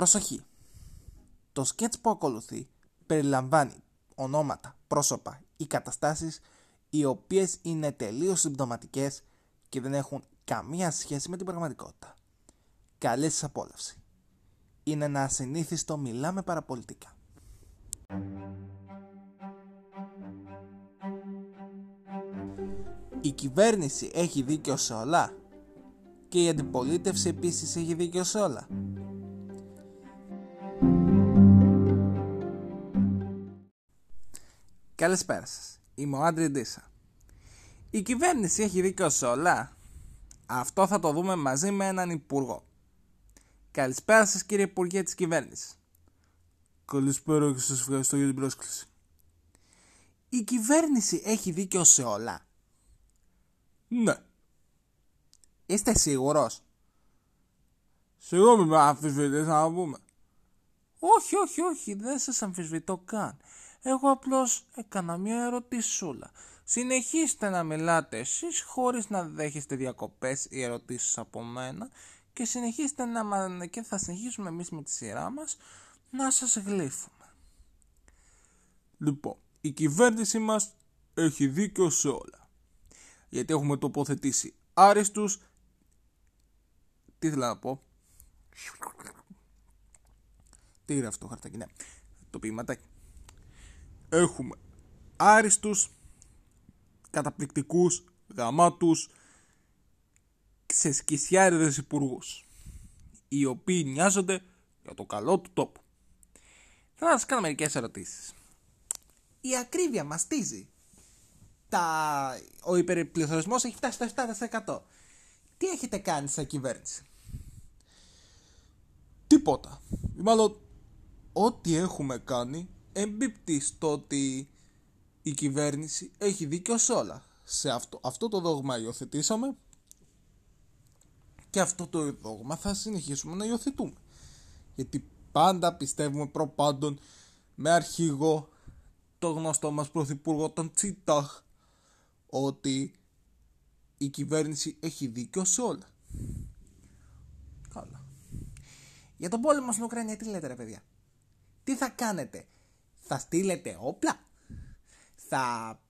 Προσοχή! Το σκέτς που ακολουθεί περιλαμβάνει ονόματα, πρόσωπα ή καταστάσεις οι οποίες είναι τελείως συμπτωματικές και δεν έχουν καμία σχέση με την πραγματικότητα. Καλή σας απόλαυση. Είναι ένα ασυνήθιστο μιλάμε παραπολιτικά. Η κυβέρνηση έχει δίκιο σε όλα και η αντιπολίτευση επίσης έχει δίκιο σε όλα. Καλησπέρα σας. Είμαι ο Άντρι Ντίσα. Η κυβέρνηση έχει δίκιο σε όλα. Αυτό θα το δούμε μαζί με έναν υπουργό. Καλησπέρα σας κύριε Υπουργέ της Κυβέρνησης. Καλησπέρα και σας ευχαριστώ για την πρόσκληση. Η κυβέρνηση έχει δίκιο σε όλα. Ναι. Είστε σίγουρος; Συγγνώμη με αμφισβητείς να πούμε. Όχι, όχι, όχι, δεν σας αμφισβητώ καν. Εγώ απλώς έκανα μια ερωτησούλα. Συνεχίστε να μιλάτε εσείς χωρίς να δέχεστε διακοπές ή ερωτήσεις από μένα και συνεχίστε να και θα συνεχίσουμε εμείς με τη σειρά μας να σας γλύφουμε. Λοιπόν, η κυβέρνηση μας έχει δίκιο σε όλα. Γιατί έχουμε τοποθετήσει άριστους... Τι ήθελα να πω; Τι γράφει το χαρτάκι, ναι. Το ποιηματάκι. Έχουμε άριστους, καταπληκτικούς, γαμάτους, ξεσκισιάριδες υπουργούς, οι οποίοι νοιάζονται για το καλό του τόπου. Θέλω να σας κάνω μερικές ερωτήσεις. Η ακρίβεια μαστίζει. Τα... Ο υπερπληθωρισμός έχει φτάσει στο 7%. Τι έχετε κάνει σαν κυβέρνηση; Τίποτα. Μάλλον ό,τι έχουμε κάνει εμπίπτει στο ότι η κυβέρνηση έχει δίκιο σε όλα. Σε αυτό, αυτό το δόγμα υιοθετήσαμε και αυτό το δόγμα θα συνεχίσουμε να υιοθετούμε. Γιατί πάντα πιστεύουμε προπάντων με αρχηγό το γνωστό μας πρωθυπουργό τον Τσίταχ ότι η κυβέρνηση έχει δίκιο σε όλα. Καλά. Για τον πόλεμο στην Ουκρανία τι λέτε ρε παιδιά; Τι θα κάνετε; Θα στείλετε όπλα; Θα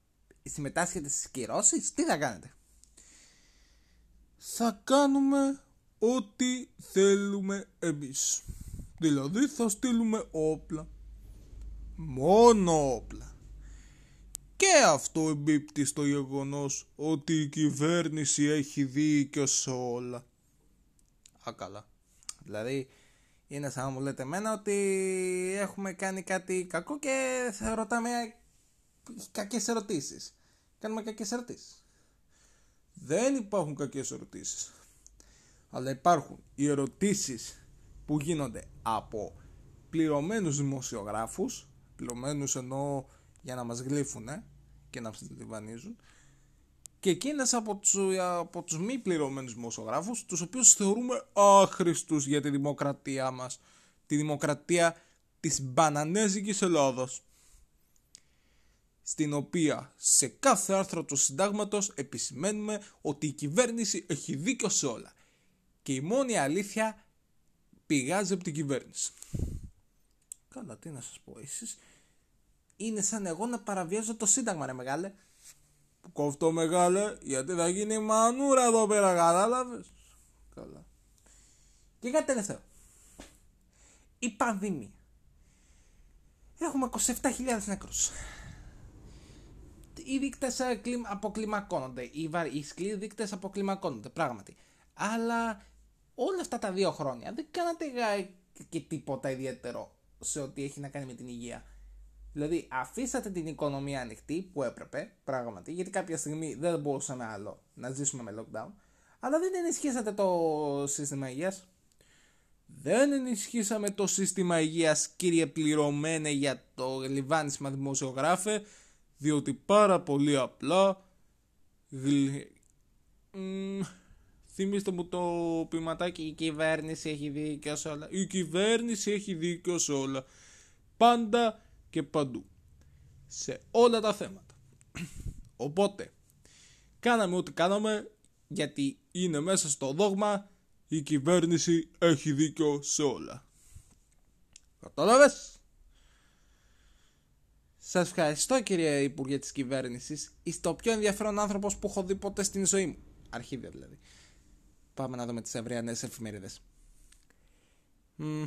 συμμετάσχετε στις κυρώσεις; Τι θα κάνετε; Θα κάνουμε ό,τι θέλουμε εμείς. Δηλαδή θα στείλουμε όπλα. Μόνο όπλα. Και αυτό εμπίπτει στο γεγονός ότι η κυβέρνηση έχει δίκιο σε όλα. Α, καλά. Δηλαδή, είναι σαν να μου λέτε εμένα ότι έχουμε κάνει κάτι κακό και θα ρωτάμε κακές ερωτήσεις. Κάνουμε κακές ερωτήσεις. Δεν υπάρχουν κακές ερωτήσεις. Αλλά υπάρχουν οι ερωτήσεις που γίνονται από πληρωμένους δημοσιογράφους, πληρωμένους εννοώ για να μας γλύφουν και να μας λιβανίζουν, και εκείνες από τους, από τους μη πληρωμένους δημοσιογράφους, τους οποίους θεωρούμε άχρηστους για τη δημοκρατία μας, τη δημοκρατία της μπανανέζικης Ελλάδος, στην οποία σε κάθε άρθρο του συντάγματος επισημαίνουμε ότι η κυβέρνηση έχει δίκιο σε όλα και η μόνη αλήθεια πηγάζει από την κυβέρνηση. Καλά, τι να σας πω, εσείς είναι σαν εγώ να παραβιάζω το σύνταγμα ρε μεγάλε. Που κόφτω μεγάλε, γιατί θα γίνει μανούρα εδώ πέρα, κατάλαβες; Καλά. Και κάτι τελευταίο. Η πανδημία. Έχουμε 27.000 νεκρούς. Οι δείκτες ε, αποκλιμακώνονται. Οι, οι σκληροί δείκτες αποκλιμακώνονται, πράγματι. Αλλά όλα αυτά τα δύο χρόνια δεν κάνατε και τίποτα ιδιαίτερο σε ό,τι έχει να κάνει με την υγεία. Δηλαδή, αφήσατε την οικονομία ανοιχτή που έπρεπε, πράγματι, γιατί κάποια στιγμή δεν μπορούσαμε άλλο να ζήσουμε με lockdown, αλλά δεν ενισχύσατε το σύστημα υγείας. Δεν ενισχύσαμε το σύστημα υγείας, κύριε πληρωμένε για το λιβάνισμα δημοσιογράφε, διότι πάρα πολύ απλά Θυμήστε μου το ποιηματάκι «Η κυβέρνηση έχει δίκιο σε όλα». Η κυβέρνηση έχει δίκιο σε όλα. Πάντα και παντού. Σε όλα τα θέματα. Οπότε, κάναμε ό,τι κάναμε γιατί είναι μέσα στο δόγμα η κυβέρνηση έχει δίκιο σε όλα. Κατάλαβες; Σας ευχαριστώ κύριε Υπουργέ της Κυβέρνησης. Είστε ο πιο ενδιαφέρον άνθρωπος που έχω δει ποτέ στην ζωή μου. Αρχίδια δηλαδή. Πάμε να δούμε τις αυριανές εφημερίδες. Μ.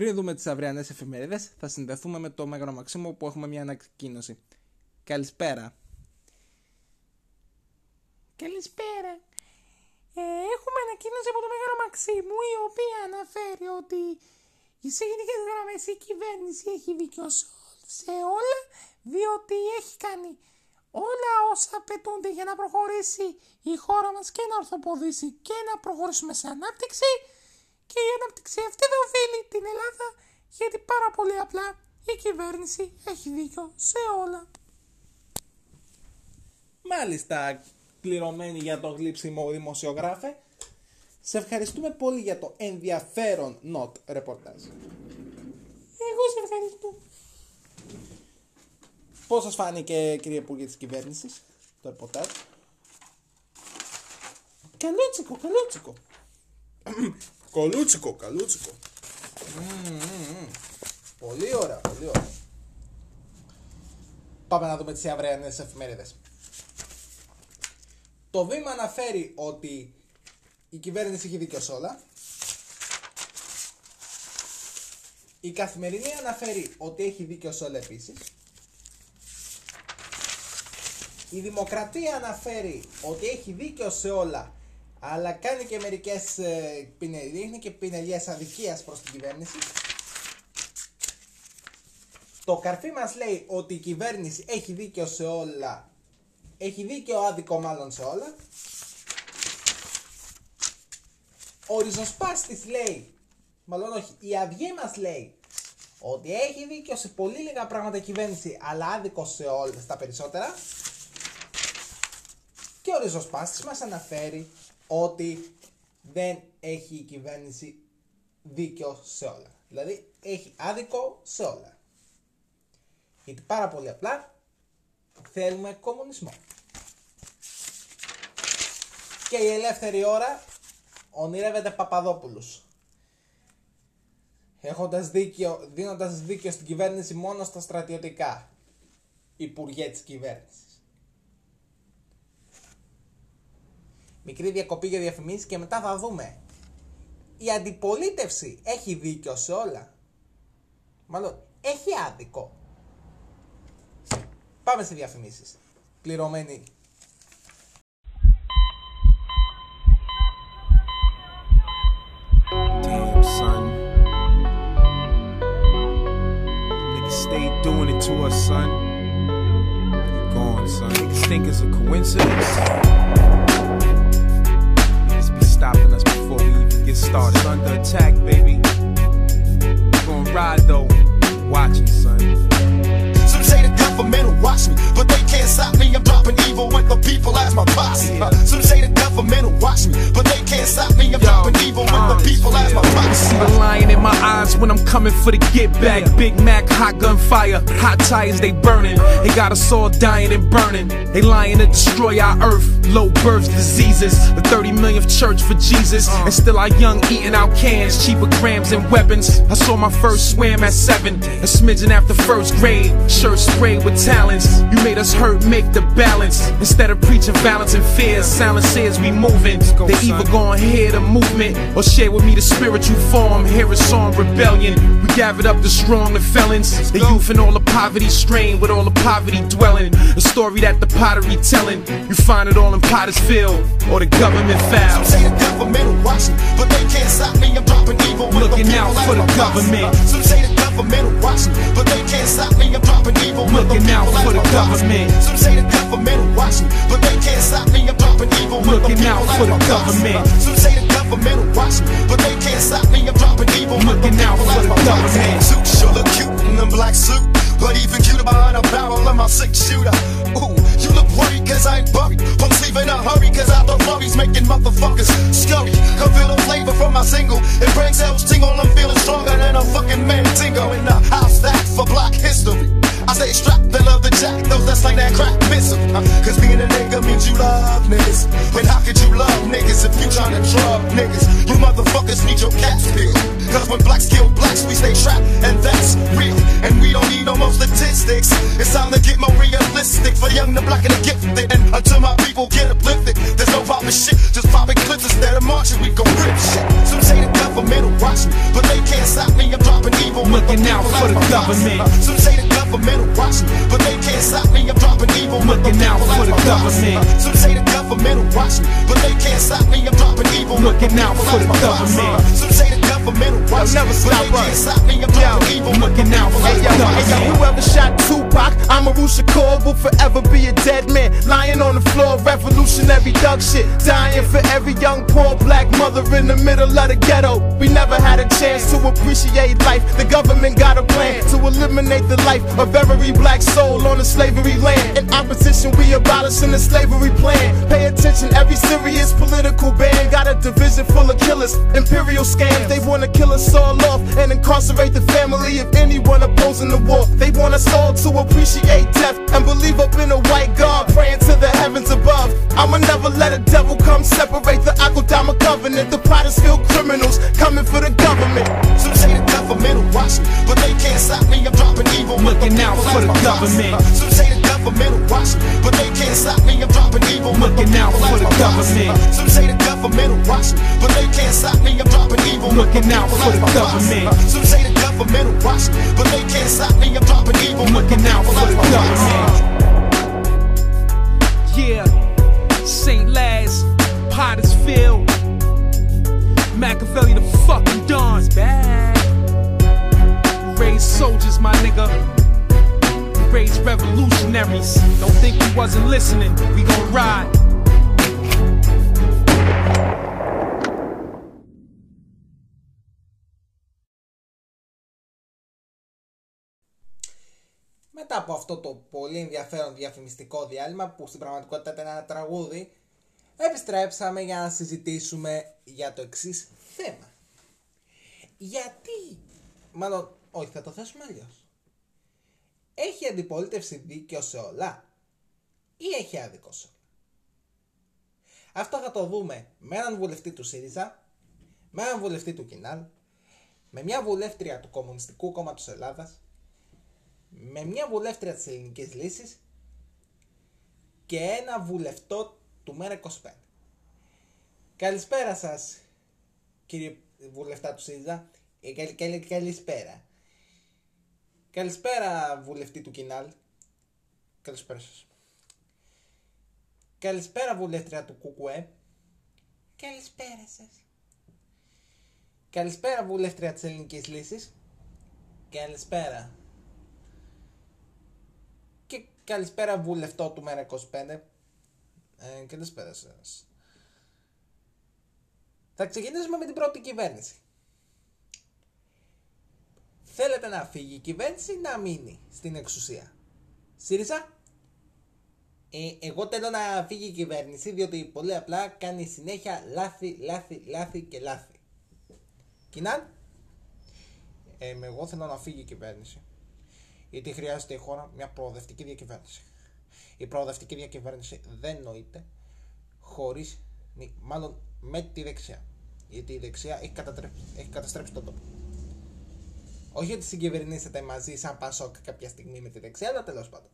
Πριν δούμε τις αυριανές εφημερίδες, θα συνδεθούμε με το Μέγαρο Μαξίμου που έχουμε μια ανακοίνωση. Καλησπέρα. Καλησπέρα. Ε, έχουμε ανακοίνωση από το Μέγαρο Μαξίμου η οποία αναφέρει ότι σε γενικέ γραμμές η κυβέρνηση έχει δίκιο σε όλα διότι έχει κάνει όλα όσα απαιτούνται για να προχωρήσει η χώρα μας και να ορθοποδήσει και να προχωρήσουμε σε ανάπτυξη και η ανάπτυξη αυτή δεν οφείλει την Ελλάδα γιατί πάρα πολύ απλά η κυβέρνηση έχει δίκιο σε όλα. Μάλιστα, πληρωμένη για το γλύψιμο δημοσιογράφε. Σε ευχαριστούμε πολύ για το ενδιαφέρον not ρεπορτάζ. Εγώ σε ευχαριστώ. Πώς σας φάνηκε κύριε Υπουργέ της Κυβέρνησης το ρεπορτάζ. Καλούτσικο, καλούτσικο. Κολούτσικο, καλούτσικο. Πολύ ωραία, πολύ ωραία. Πάμε να δούμε τις αυριανές εφημερίδες. Το βήμα αναφέρει ότι η κυβέρνηση έχει δίκιο σε όλα. Η καθημερινή αναφέρει ότι έχει δίκιο σε όλα επίσης. Η δημοκρατία αναφέρει ότι έχει δίκιο σε όλα, αλλά κάνει και μερικές ε, πινε- δείχνει και πινελιές αδικίας προς την κυβέρνηση. Το καρφί μας λέει ότι η κυβέρνηση έχει δίκιο σε όλα, έχει δίκιο άδικο μάλλον σε όλα. Ο ριζοσπάστης λέει, μάλλον όχι, η αυγή μας λέει ότι έχει δίκιο σε πολύ λίγα πράγματα η κυβέρνηση, αλλά άδικο σε όλα στα περισσότερα. Και ο ριζοσπάστης μας αναφέρει ότι δεν έχει η κυβέρνηση δίκιο σε όλα. Δηλαδή έχει άδικο σε όλα. Γιατί πάρα πολύ απλά θέλουμε κομμουνισμό. Και η ελεύθερη ώρα ονειρεύεται Παπαδόπουλους. Έχοντας δίκιο, δίνοντας δίκιο στην κυβέρνηση μόνο στα στρατιωτικά. Υπουργέ της κυβέρνησης. Μικρή διακοπή για διαφημίσεις και μετά θα δούμε. Η αντιπολίτευση έχει δίκιο σε όλα. Μάλλον έχει άδικο. Πάμε σε διαφημίσεις. Πληρωμένη. Damn, son. Niggas stay doing it to us, son. You gone, son. Niggas think it's a coincidence. Get started. Under attack, baby. We gon' ride though. Watching, son. Some say the government will watch me, but they can't stop me. I'm dropping evil with the people as my posse. Yeah. Uh, Some say the government will watch me, but they can't stop me. I'm dropping evil with the people as my See the posse. lion in my eyes when I'm coming for the get back. Big Mac, hot gun fire, hot tires, they burning. They got us all dying and burning. They lying to destroy our earth. Low birth diseases, the 30 millionth church for Jesus. Uh. And still our young eating out cans, cheaper grams and weapons. I saw my first swim at seven, a smidgen after first grade. Shirt sprayed with talents. You made us hurt, make the balance. Instead of preaching violence and fear, silence says we moving. They either gonna hear the movement or share with me the spiritual form. Hear a song, rebellion. We gathered up the strong and felons, the youth and all the poverty strain with all the poverty dwelling. The story that the pottery telling. You find it all in Pottersville or the government Some files. say the government will watch me, but they can't stop me. I'm dropping evil Looking the out for the government. Some say the government will watch me, but they can't stop me. I'm dropping evil with the Looking out for the government. Some say the government will watch me, but they can't stop me. I'm dropping evil with the Looking out for the government. Some say the government will watch me, but they can't stop me. I'm dropping evil Looking out for the government. Suit sure look cute in the black suit, but even cuter behind a barrel of my six shooter. Ooh, you look worried cause I ain't buried. But sleep in a hurry cause out the flurries making motherfuckers scurry. Come feel the flavor from my single. It brings cells tingle. I'm feeling stronger than a fucking man tingle in the house that for black history. I stay strapped and love the jack, those that slang that crap miss 'em. Uh, Cause being a nigga means you love niggas. But how could you love niggas if you tryna drug niggas? You motherfuckers need your caps peeled. Cause when blacks kill blacks, we stay trapped, and that's real. And we don't need no more statistics. It's time to get more realistic for young, the black, and the gifted. And until my people get uplifted, there's no popping shit. Just popping clips instead of marching, we gon' rip shit. Some say the government will watch me, but they can't stop me. I'm dropping evil. with Looking out for the government. Some say the government will watch me, but they can't stop me. I'm dropping evil. Looking out for the government. Some say the government will watch me, but they can't stop me. I'm dropping evil. Looking out for the government. Some say the government will watch They'll never stop us. me. I'm evil. looking out for Hey yo, hey yo, whoever shot Tupac, Amaru Shakur will forever be a dead man. Lying on the floor, revolutionary thug shit. Dying for every young poor black mother in the middle of the ghetto. We never had a chance to appreciate life. The government got a plan to eliminate the life of every black soul on the slavery land. In opposition, we abolishing the slavery plan. Pay attention, every serious political band got a division full of killers. Imperial scams, they wanna kill us all off and incarcerate the family of anyone opposing the war. They want us all to appreciate death and believe up in a white God, praying to the heavens above. I'ma never let a devil come separate the Akudama covenant. The Pottersville criminals coming for the government. Some say the government will watch me, but they can't stop me. I'm dropping evil. with Looking out for the government. Some say the government will watch me, but they can't stop me. I'm dropping evil. Looking out for the government. Some say Looking out for the government. Some say the government will watch me, but they can't stop me. I'm dropping evil. Looking out for the government. Yeah, St. Laz, Pottersville, Machiavelli the fucking Don's back. Raised soldiers, my nigga. Raised revolutionaries. Don't think we wasn't listening. We gon' ride. Μετά από αυτό το πολύ ενδιαφέρον διαφημιστικό διάλειμμα που στην πραγματικότητα ήταν ένα τραγούδι, επιστρέψαμε για να συζητήσουμε για το εξής θέμα. Γιατί, μάλλον, όχι, θα το θέσουμε αλλιώς. Έχει αντιπολίτευση δίκαιο σε όλα ή έχει άδικο σε όλα; Αυτό θα το δούμε με έναν βουλευτή του ΣΥΡΙΖΑ, με έναν βουλευτή του ΚΙΝΑΛ, με μια βουλεύτρια του Κομμουνιστικού Κόμματος Ελλάδας, με μια βουλεύτρια της Ελληνικής Λύσης και ένα βουλευτό του ΜΕΡΑ25. Καλησπέρα σας, κύριε βουλευτά του ΣΥΡΙΖΑ. Ε, καλ- καλ- καλησπέρα. Καλησπέρα, βουλευτή του Κινάλ. Καλησπέρα σας. Καλησπέρα, βουλεύτρια του ΚΚΕ. Καλησπέρα σας. Καλησπέρα, βουλεύτρια της Ελληνικής Λύσης. Καλησπέρα. Και καλησπέρα βουλευτό του ΜΕΡΑ25. Ε, καλησπέρα σας. Θα ξεκινήσουμε με την πρώτη κυβέρνηση. Θέλετε να φύγει η κυβέρνηση ή να μείνει στην εξουσία; ΣΥΡΙΖΑ. Ε, εγώ θέλω να φύγει η κυβέρνηση διότι πολύ απλά κάνει συνέχεια λάθη, λάθη, λάθη και λάθη. Κοινάν. Ε, εγώ θέλω να φύγει η κυβέρνηση. Γιατί χρειάζεται η χώρα μια προοδευτική διακυβέρνηση. Η προοδευτική διακυβέρνηση δεν νοείται χωρίς, μάλλον με τη δεξιά. Γιατί η δεξιά έχει, κατατρέψει, έχει καταστρέψει τον τόπο. Όχι ότι συγκυβερνήσετε μαζί σαν Πασόκ κάποια στιγμή με τη δεξιά, αλλά τέλος πάντων.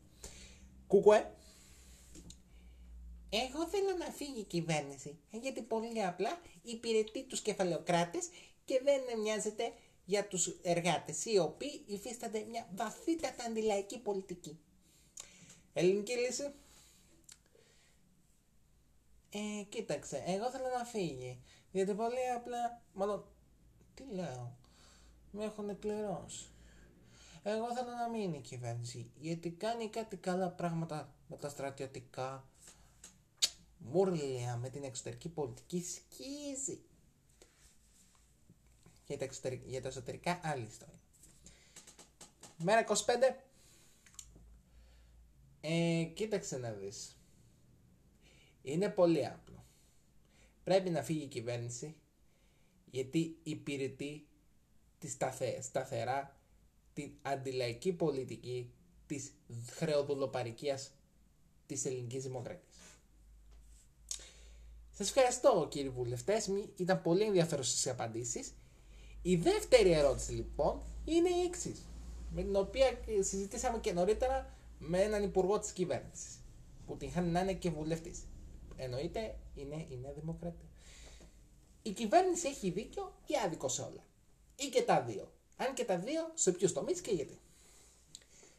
Κούκουε. Εγώ θέλω να φύγει η κυβέρνηση. Γιατί πολύ απλά υπηρετεί τους κεφαλαιοκράτες και δεν μοιάζεται για τους εργάτες οι οποίοι υφίστανται μια βαθύτατα αντιλαϊκή πολιτική. Ελληνική λύση. Ε, κοίταξε, εγώ θέλω να φύγει. Γιατί πολύ απλά, μάλλον, τι λέω, με έχουν πληρώσει. Εγώ θέλω να μείνει η κυβέρνηση, γιατί κάνει κάτι καλά πράγματα με τα στρατιωτικά. Μουρλια με την εξωτερική πολιτική σκίζει. Για τα, εξωτερικά, για τα εσωτερικά άλλη ιστορία. Μέρα 25. Ε, κοίταξε να δεις. Είναι πολύ απλό. Πρέπει να φύγει η κυβέρνηση γιατί υπηρετεί της σταθε, σταθερά την αντιλαϊκή πολιτική της χρεοδουλοπαρικίας της ελληνικής δημοκρατίας. Σας ευχαριστώ κύριοι βουλευτές, Μη- ήταν πολύ ενδιαφέρουσες οι απαντήσεις. Η δεύτερη ερώτηση λοιπόν είναι η εξής. Με την οποία συζητήσαμε και νωρίτερα με έναν υπουργό της κυβέρνησης που την είχαν να είναι και βουλευτής. Εννοείται είναι η Νέα Δημοκρατία. Η κυβέρνηση έχει δίκιο ή άδικο σε όλα; Ή και τα δύο; Αν και τα δύο, σε ποιους τομείς και γιατί;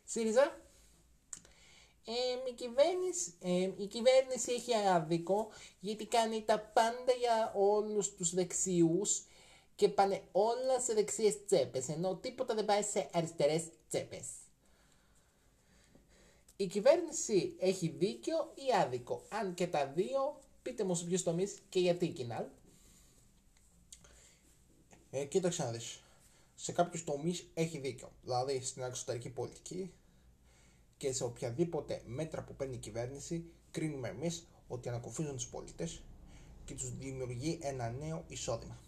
ΣΥΡΙΖΑ. Ε, η, κυβέρνηση, ε, η κυβέρνηση έχει άδικο γιατί κάνει τα πάντα για όλους τους δεξιούς και πάνε όλα σε δεξιές τσέπες ενώ τίποτα δεν πάει σε αριστερές τσέπες. Η κυβέρνηση έχει δίκιο ή άδικο. Αν και τα δύο, πείτε μου σε ποιους τομείς και γιατί κοινάλ. Ε, κοίταξε να δεις. Σε κάποιους τομείς έχει δίκιο. Δηλαδή στην εξωτερική πολιτική και σε οποιαδήποτε μέτρα που παίρνει η κυβέρνηση κρίνουμε εμείς ότι ανακοφίζουν τους πολίτες και τους δημιουργεί ένα νέο εισόδημα.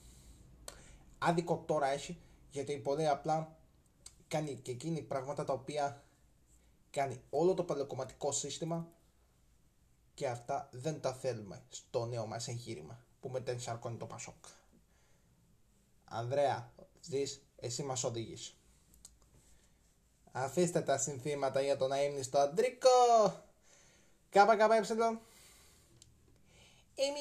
Άδικο τώρα έχει γιατί πολύ απλά κάνει και εκείνη πράγματα τα οποία κάνει όλο το παλαιοκομματικό σύστημα και αυτά δεν τα θέλουμε στο νέο μας εγχείρημα που μετενσαρκώνει το Πασόκ. Ανδρέα, ζεις, εσύ μας οδηγείς. Αφήστε τα συνθήματα για τον αείμνηστο Αντρίκο. Κάπα κάπα ε.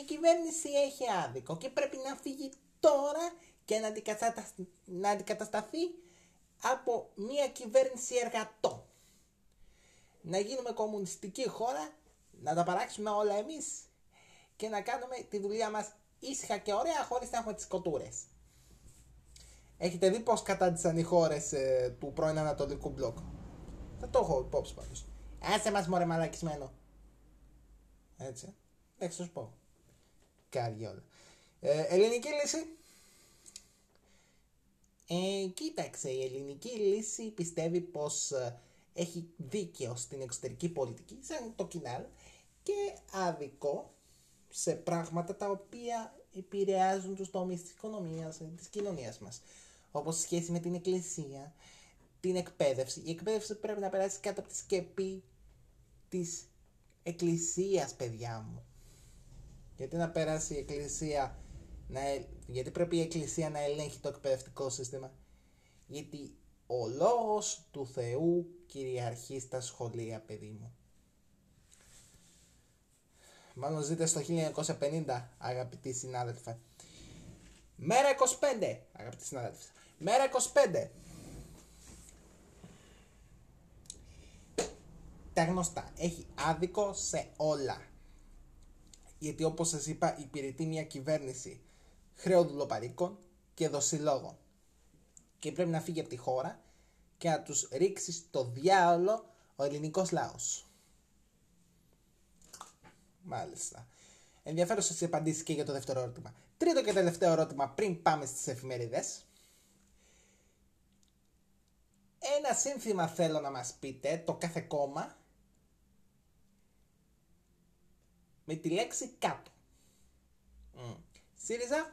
Η κυβέρνηση έχει άδικο και πρέπει να φύγει τώρα και να, αντικαταστα... να αντικατασταθεί από μια κυβέρνηση εργατών. Να γίνουμε κομμουνιστική χώρα, να τα παράξουμε όλα εμείς και να κάνουμε τη δουλειά μας ήσυχα και ωραία χωρίς να έχουμε τις κοτούρες. Έχετε δει πώς κατάντησαν οι χώρες ε, του πρώην Ανατολικού Μπλοκ; Θα το έχω υπόψη πάντως. Άσε μας μωρέ μαλακισμένο. Έτσι. Εντάξει, θα σου πω. Καριόλα. Ε, ελληνική λύση. Ε, κοίταξε, η ελληνική λύση πιστεύει πως ε, έχει δίκαιο στην εξωτερική πολιτική, σαν το κοινάλ, και άδικο σε πράγματα τα οποία επηρεάζουν τους τομείς της οικονομίας, ε, της κοινωνίας μας. Όπως σχέση με την εκκλησία, την εκπαίδευση. Η εκπαίδευση πρέπει να περάσει κάτω από τη σκεπή της εκκλησίας, παιδιά μου. Γιατί να περάσει η εκκλησία, να, ε- γιατί πρέπει η εκκλησία να ελέγχει το εκπαιδευτικό σύστημα; Γιατί ο λόγος του Θεού κυριαρχεί στα σχολεία, παιδί μου. Μάλλον ζείτε στο 1950, αγαπητοί συνάδελφε. Μέρα 25, αγαπητοί συνάδελφε. Μέρα 25. Τα γνωστά. Έχει άδικο σε όλα. Γιατί όπως σας είπα υπηρετεί μια κυβέρνηση χρεοδουλοπαρίκων και δοσιλόγων. Και πρέπει να φύγει από τη χώρα και να τους ρίξει στο διάολο ο ελληνικός λαός. Μάλιστα. Ενδιαφέρουσε οι απαντήσεις και για το δεύτερο ερώτημα. Τρίτο και τελευταίο ερώτημα πριν πάμε στις εφημερίδες. Ένα σύνθημα θέλω να μας πείτε, το κάθε κόμμα, με τη λέξη κάτω. Μμ. ΣΥΡΙΖΑ.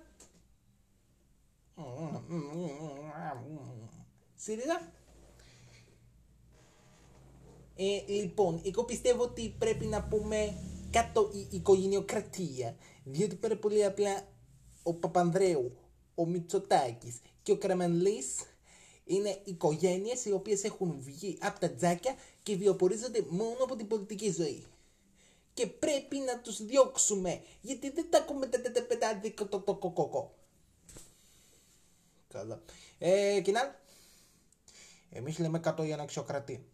ΣΥΡΙΖΑ. Ε, λοιπόν, εγώ πιστεύω ότι πρέπει να πούμε κάτω η οικογενειοκρατία. Διότι πάρα πολύ απλά ο Παπανδρέου, ο Μητσοτάκης και ο Κραμανλής είναι οικογένειες οι οποίες έχουν βγει από τα τζάκια και βιοπορίζονται μόνο από την πολιτική ζωή. Και πρέπει να τους διώξουμε, γιατί δεν τα ακούμε τα τα πετά δίκο το το κοκοκό. Καλά. Ε, Κινάλ. Εμείς λέμε κάτω για να αξιοκρατεί.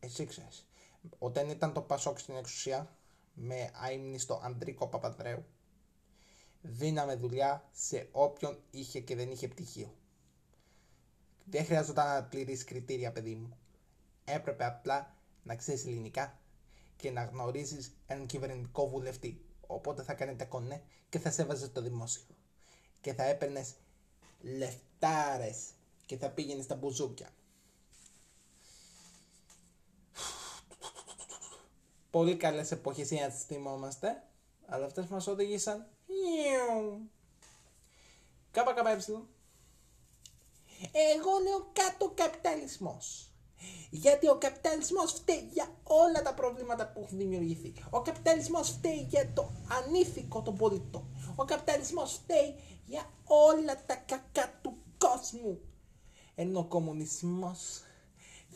Εσύ ξέρεις. Όταν ήταν το Πασόκ στην εξουσία, με αείμνηστο Αντρίκο Παπανδρέου, δίναμε δουλειά σε όποιον είχε και δεν είχε πτυχίο. Δεν χρειάζονταν να πληρείς κριτήρια, παιδί μου. Έπρεπε απλά να ξέρεις ελληνικά και να γνωρίζεις έναν κυβερνητικό βουλευτή. Οπότε θα κάνετε κονέ και θα σέβαζε το δημόσιο. Και θα έπαιρνες λεφτάρες και θα πήγαινες στα μπουζούκια. Πολύ καλές εποχές για να τις θυμόμαστε, αλλά αυτές μας οδήγησαν Κάπα κάπα έψιλον. Εγώ λέω κάτω καπιταλισμός. Γιατί ο καπιταλισμός φταίει για όλα τα προβλήματα που έχουν δημιουργηθεί. Ο καπιταλισμός φταίει για το ανήθικο των πολιτών. Ο καπιταλισμός φταίει για όλα τα κακά του κόσμου. Ενώ ο κομμουνισμός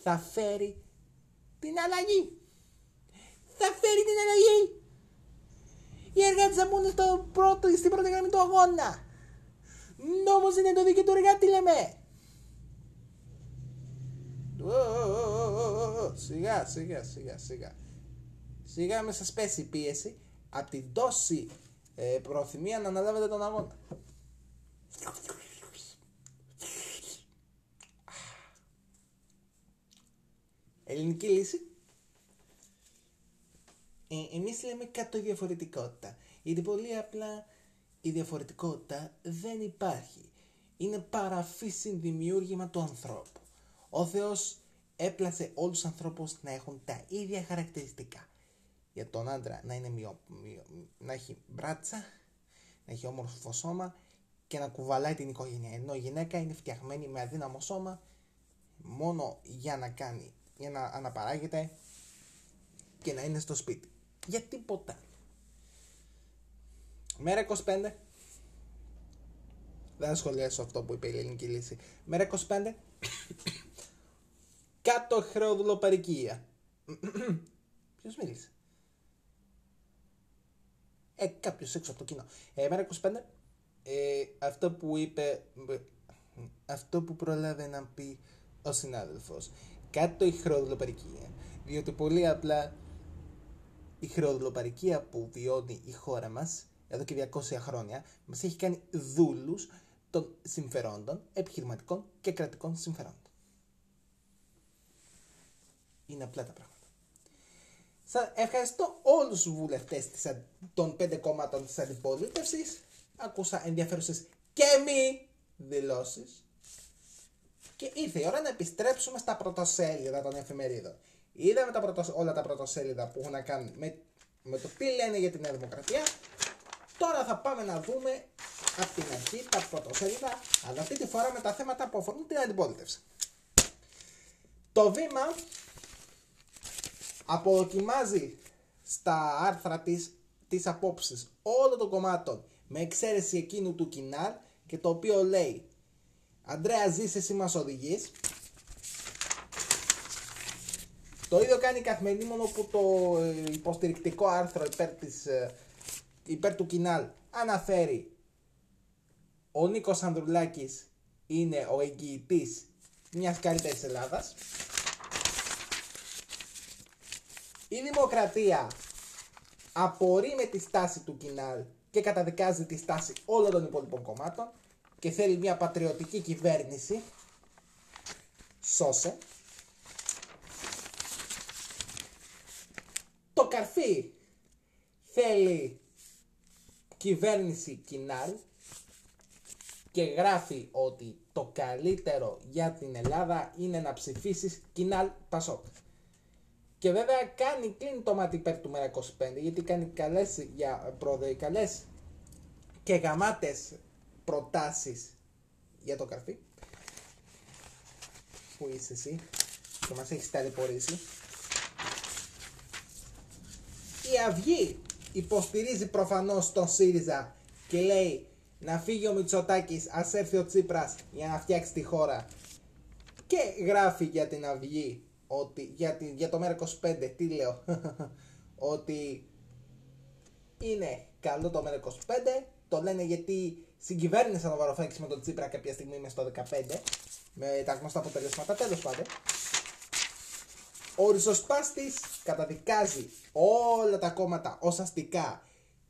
θα φέρει την αλλαγή. Θα φέρει την αλλαγή. Οι εργάτες θα μπουν στο πρώτο, στην πρώτη γραμμή του αγώνα. Νόμος είναι το δίκαιο του εργάτη λέμε. Ω, ω, ω, ω, ω, ω, Σιγά, σιγά, σιγά, σιγά. Σιγά με σας πέσει η πίεση από την τόση ε, προθυμία να αναλάβετε τον αγώνα. Ελληνική λύση. Ε, εμείς λέμε κάτω διαφορετικότητα. Γιατί πολύ απλά η διαφορετικότητα δεν υπάρχει. Είναι παραφύσιν δημιούργημα του ανθρώπου. Ο Θεός έπλασε όλους τους ανθρώπους να έχουν τα ίδια χαρακτηριστικά. Για τον άντρα να, είναι μειο, μειο- να έχει μπράτσα, να έχει όμορφο σώμα και να κουβαλάει την οικογένεια. Ενώ η γυναίκα είναι φτιαγμένη με αδύναμο σώμα μόνο για να κάνει, για να αναπαράγεται και να είναι στο σπίτι. Για τίποτα. άλλο. Μέρα 25. Δεν θα σχολιάσω αυτό που είπε η ελληνική λύση. Μέρα 25. Κάτω χρεοδουλοπαρικία. Ποιος μίλησε; Ε, κάποιος έξω από το κοινό. Ε, μέρα 25. Ε, αυτό που είπε... Αυτό που προλάβε να πει ο συνάδελφος. Κάτω η χρεοδουλοπαρικία. Διότι πολύ απλά η χρεοδουλοπαρικία που βιώνει η χώρα μας εδώ και 200 χρόνια μας έχει κάνει δούλους των συμφερόντων, επιχειρηματικών και κρατικών συμφερόντων. Είναι απλά τα πράγματα. Σα ευχαριστώ όλους τους βουλευτές της, αν- των πέντε κομμάτων της αντιπολίτευσης. Άκουσα ενδιαφέρουσες και μη δηλώσεις. Και ήρθε η ώρα να επιστρέψουμε στα πρωτοσέλιδα των εφημερίδων. Είδαμε τα πρωτοσ- όλα τα πρωτοσέλιδα που έχουν να κάνουν με, με το τι λένε για τη Νέα Δημοκρατία. Τώρα θα πάμε να δούμε από την αρχή τα πρωτοσέλιδα, αλλά αυτή τη φορά με τα θέματα που αφορούν την αντιπολίτευση. Το βήμα αποδοκιμάζει στα άρθρα της τις απόψεις όλων των κομμάτων με εξαίρεση εκείνου του Κινάλ και το οποίο λέει Αντρέα ζεις εσύ μας οδηγείς το ίδιο κάνει η καθημερινή μόνο που το ε, υποστηρικτικό άρθρο υπέρ, της, ε, υπέρ του Κινάλ αναφέρει ο Νίκος Ανδρουλάκης είναι ο εγγυητής μιας καλύτερης Ελλάδας η Δημοκρατία απορεί με τη στάση του Κινάλ και καταδικάζει τη στάση όλων των υπόλοιπων κομμάτων και θέλει μια πατριωτική κυβέρνηση. Σώσε. Το καρφί θέλει κυβέρνηση Κινάλ και γράφει ότι το καλύτερο για την Ελλάδα είναι να ψηφίσεις Κινάλ Πασόκ. Και βέβαια κάνει, κλείνει το μάτι υπέρ του Μέρα 25 γιατί κάνει καλές, για, προδε, καλές και γαμάτες προτάσεις για το καρφί. Πού είσαι εσύ και μας έχεις ταλαιπωρήσει. Η Αυγή υποστηρίζει προφανώς τον ΣΥΡΙΖΑ και λέει να φύγει ο Μητσοτάκης, ας έρθει ο Τσίπρας για να φτιάξει τη χώρα. Και γράφει για την Αυγή ότι για, τη, για το μέρα 25 τι λέω ότι είναι καλό το μέρα 25 το λένε γιατί συγκυβέρνησαν ο Βαρουφάκης με τον Τσίπρα κάποια στιγμή μες στο 15 με τα γνωστά αποτελέσματα τέλος πάντων. Ο Ριζοσπάστης καταδικάζει όλα τα κόμματα ως αστικά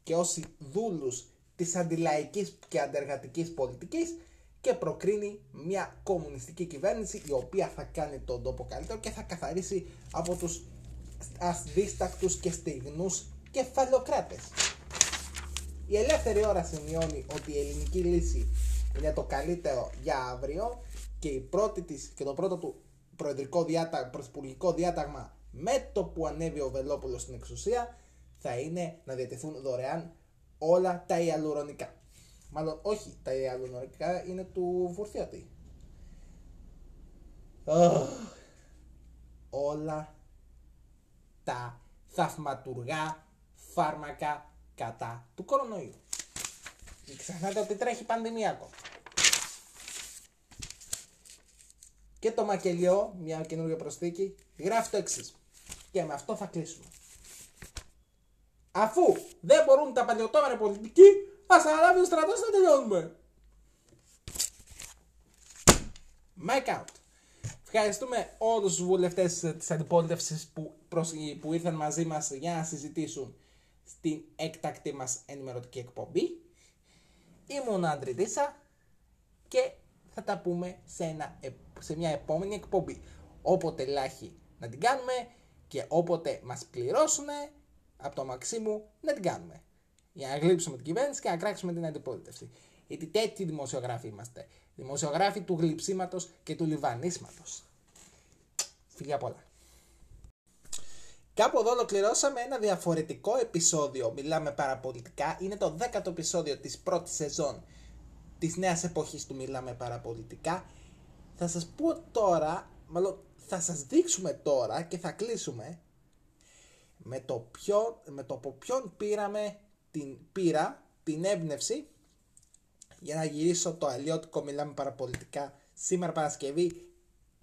και ως δούλους της αντιλαϊκής και αντεργατικής πολιτικής και προκρίνει μια κομμουνιστική κυβέρνηση η οποία θα κάνει τον τόπο καλύτερο και θα καθαρίσει από τους ασδίστακτους και στιγνούς κεφαλοκράτες. Η ελεύθερη ώρα σημειώνει ότι η ελληνική λύση είναι το καλύτερο για αύριο και, η πρώτη της, και το πρώτο του προεδρικό διάταγμα, πρωθυπουργικό διάταγμα με το που ανέβει ο Βελόπουλος στην εξουσία θα είναι να διατεθούν δωρεάν όλα τα ιαλουρονικά. Μάλλον όχι τα ιαλουρονικά είναι του Βουρθιώτη. Αχ. όλα τα θαυματουργά φάρμακα κατά του κορονοϊού. Μην ξεχνάτε ότι τρέχει πανδημία ακόμα. Και το μακελιό, μια καινούργια προσθήκη, γράφει το εξής. Και με αυτό θα κλείσουμε. Αφού δεν μπορούν τα παλιωτόμερα πολιτικοί, ας αναλάβεις ο στρατός να τελειώνουμε. Mike out. Ευχαριστούμε όλους τους βουλευτές της αντιπολίτευσης που, προσ... που ήρθαν μαζί μας για να συζητήσουν στην έκτακτη μας ενημερωτική εκπομπή. Ήμουν ο Αντριτίσα και θα τα πούμε σε, ένα, επ- σε μια επόμενη εκπομπή. Όποτε λάχει να την κάνουμε και όποτε μας πληρώσουν από το Μαξίμου να την κάνουμε. Για να γλύψουμε την κυβέρνηση και να κράξουμε την αντιπολίτευση. Γιατί τέτοιοι δημοσιογράφοι είμαστε. Δημοσιογράφοι του γλυψίματος και του λιβανίσματος. Φιλιά πολλά. Κάπου εδώ ολοκληρώσαμε ένα διαφορετικό επεισόδιο. Μιλάμε παραπολιτικά. Είναι το δέκατο επεισόδιο της πρώτης σεζόν της νέας εποχής του Μιλάμε Παραπολιτικά. Θα σας πω τώρα, μάλλον θα σας δείξουμε τώρα και θα κλείσουμε με το, ποιο, με το από ποιον πήραμε την πήρα, την έμπνευση για να γυρίσω το αλλιώτικο Μιλάμε Παραπολιτικά σήμερα Παρασκευή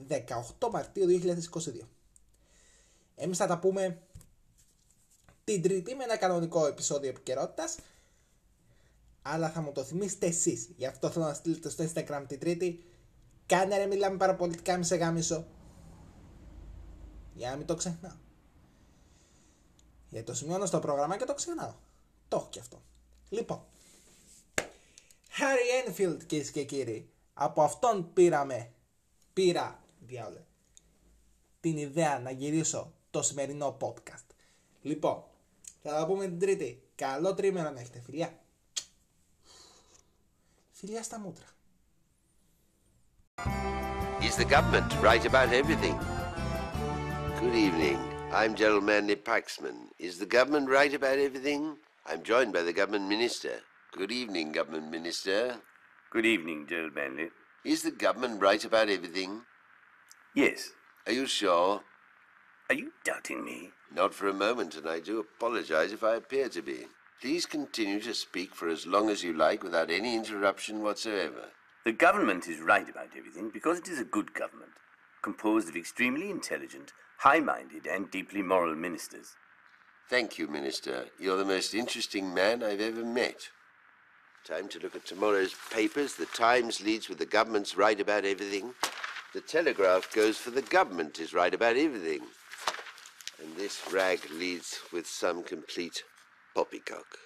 18 Μαρτίου 2022. Εμείς θα τα πούμε την Τρίτη με ένα κανονικό επεισόδιο επικαιρότητας. Αλλά θα μου το θυμίσετε εσείς. Γι' αυτό θέλω να στείλετε στο Instagram την Τρίτη. Κάνε ρε μιλάμε παραπολιτικά μη σε γάμισο. Για να μην το ξεχνάω. Γιατί το σημειώνω στο πρόγραμμα και το ξεχνάω. Το έχω και αυτό. Λοιπόν. Harry Enfield κυρίες και κύριοι. Από αυτόν πήραμε. Πήρα. Διάολε την ιδέα να γυρίσω το σημερινό podcast. Λοιπόν, θα τα πούμε την Τρίτη. Καλό τρίμερο να έχετε, φιλιά. Φιλιά στα μούτρα. Is the government right about everything? Good evening. I'm Gerald Manley Paxman. Is the government right about everything? I'm joined by the government minister. Good evening, government minister. Good evening, Gerald Manley. Is the government right about everything? Yes. Are you sure? Are you doubting me? Not for a moment, and I do apologize if I appear to be. Please continue to speak for as long as you like without any interruption whatsoever. The government is right about everything because it is a good government, composed of extremely intelligent, high minded, and deeply moral ministers. Thank you, Minister. You're the most interesting man I've ever met. Time to look at tomorrow's papers. The Times leads with the government's right about everything. The Telegraph goes for the government is right about everything. And this rag leads with some complete poppycock.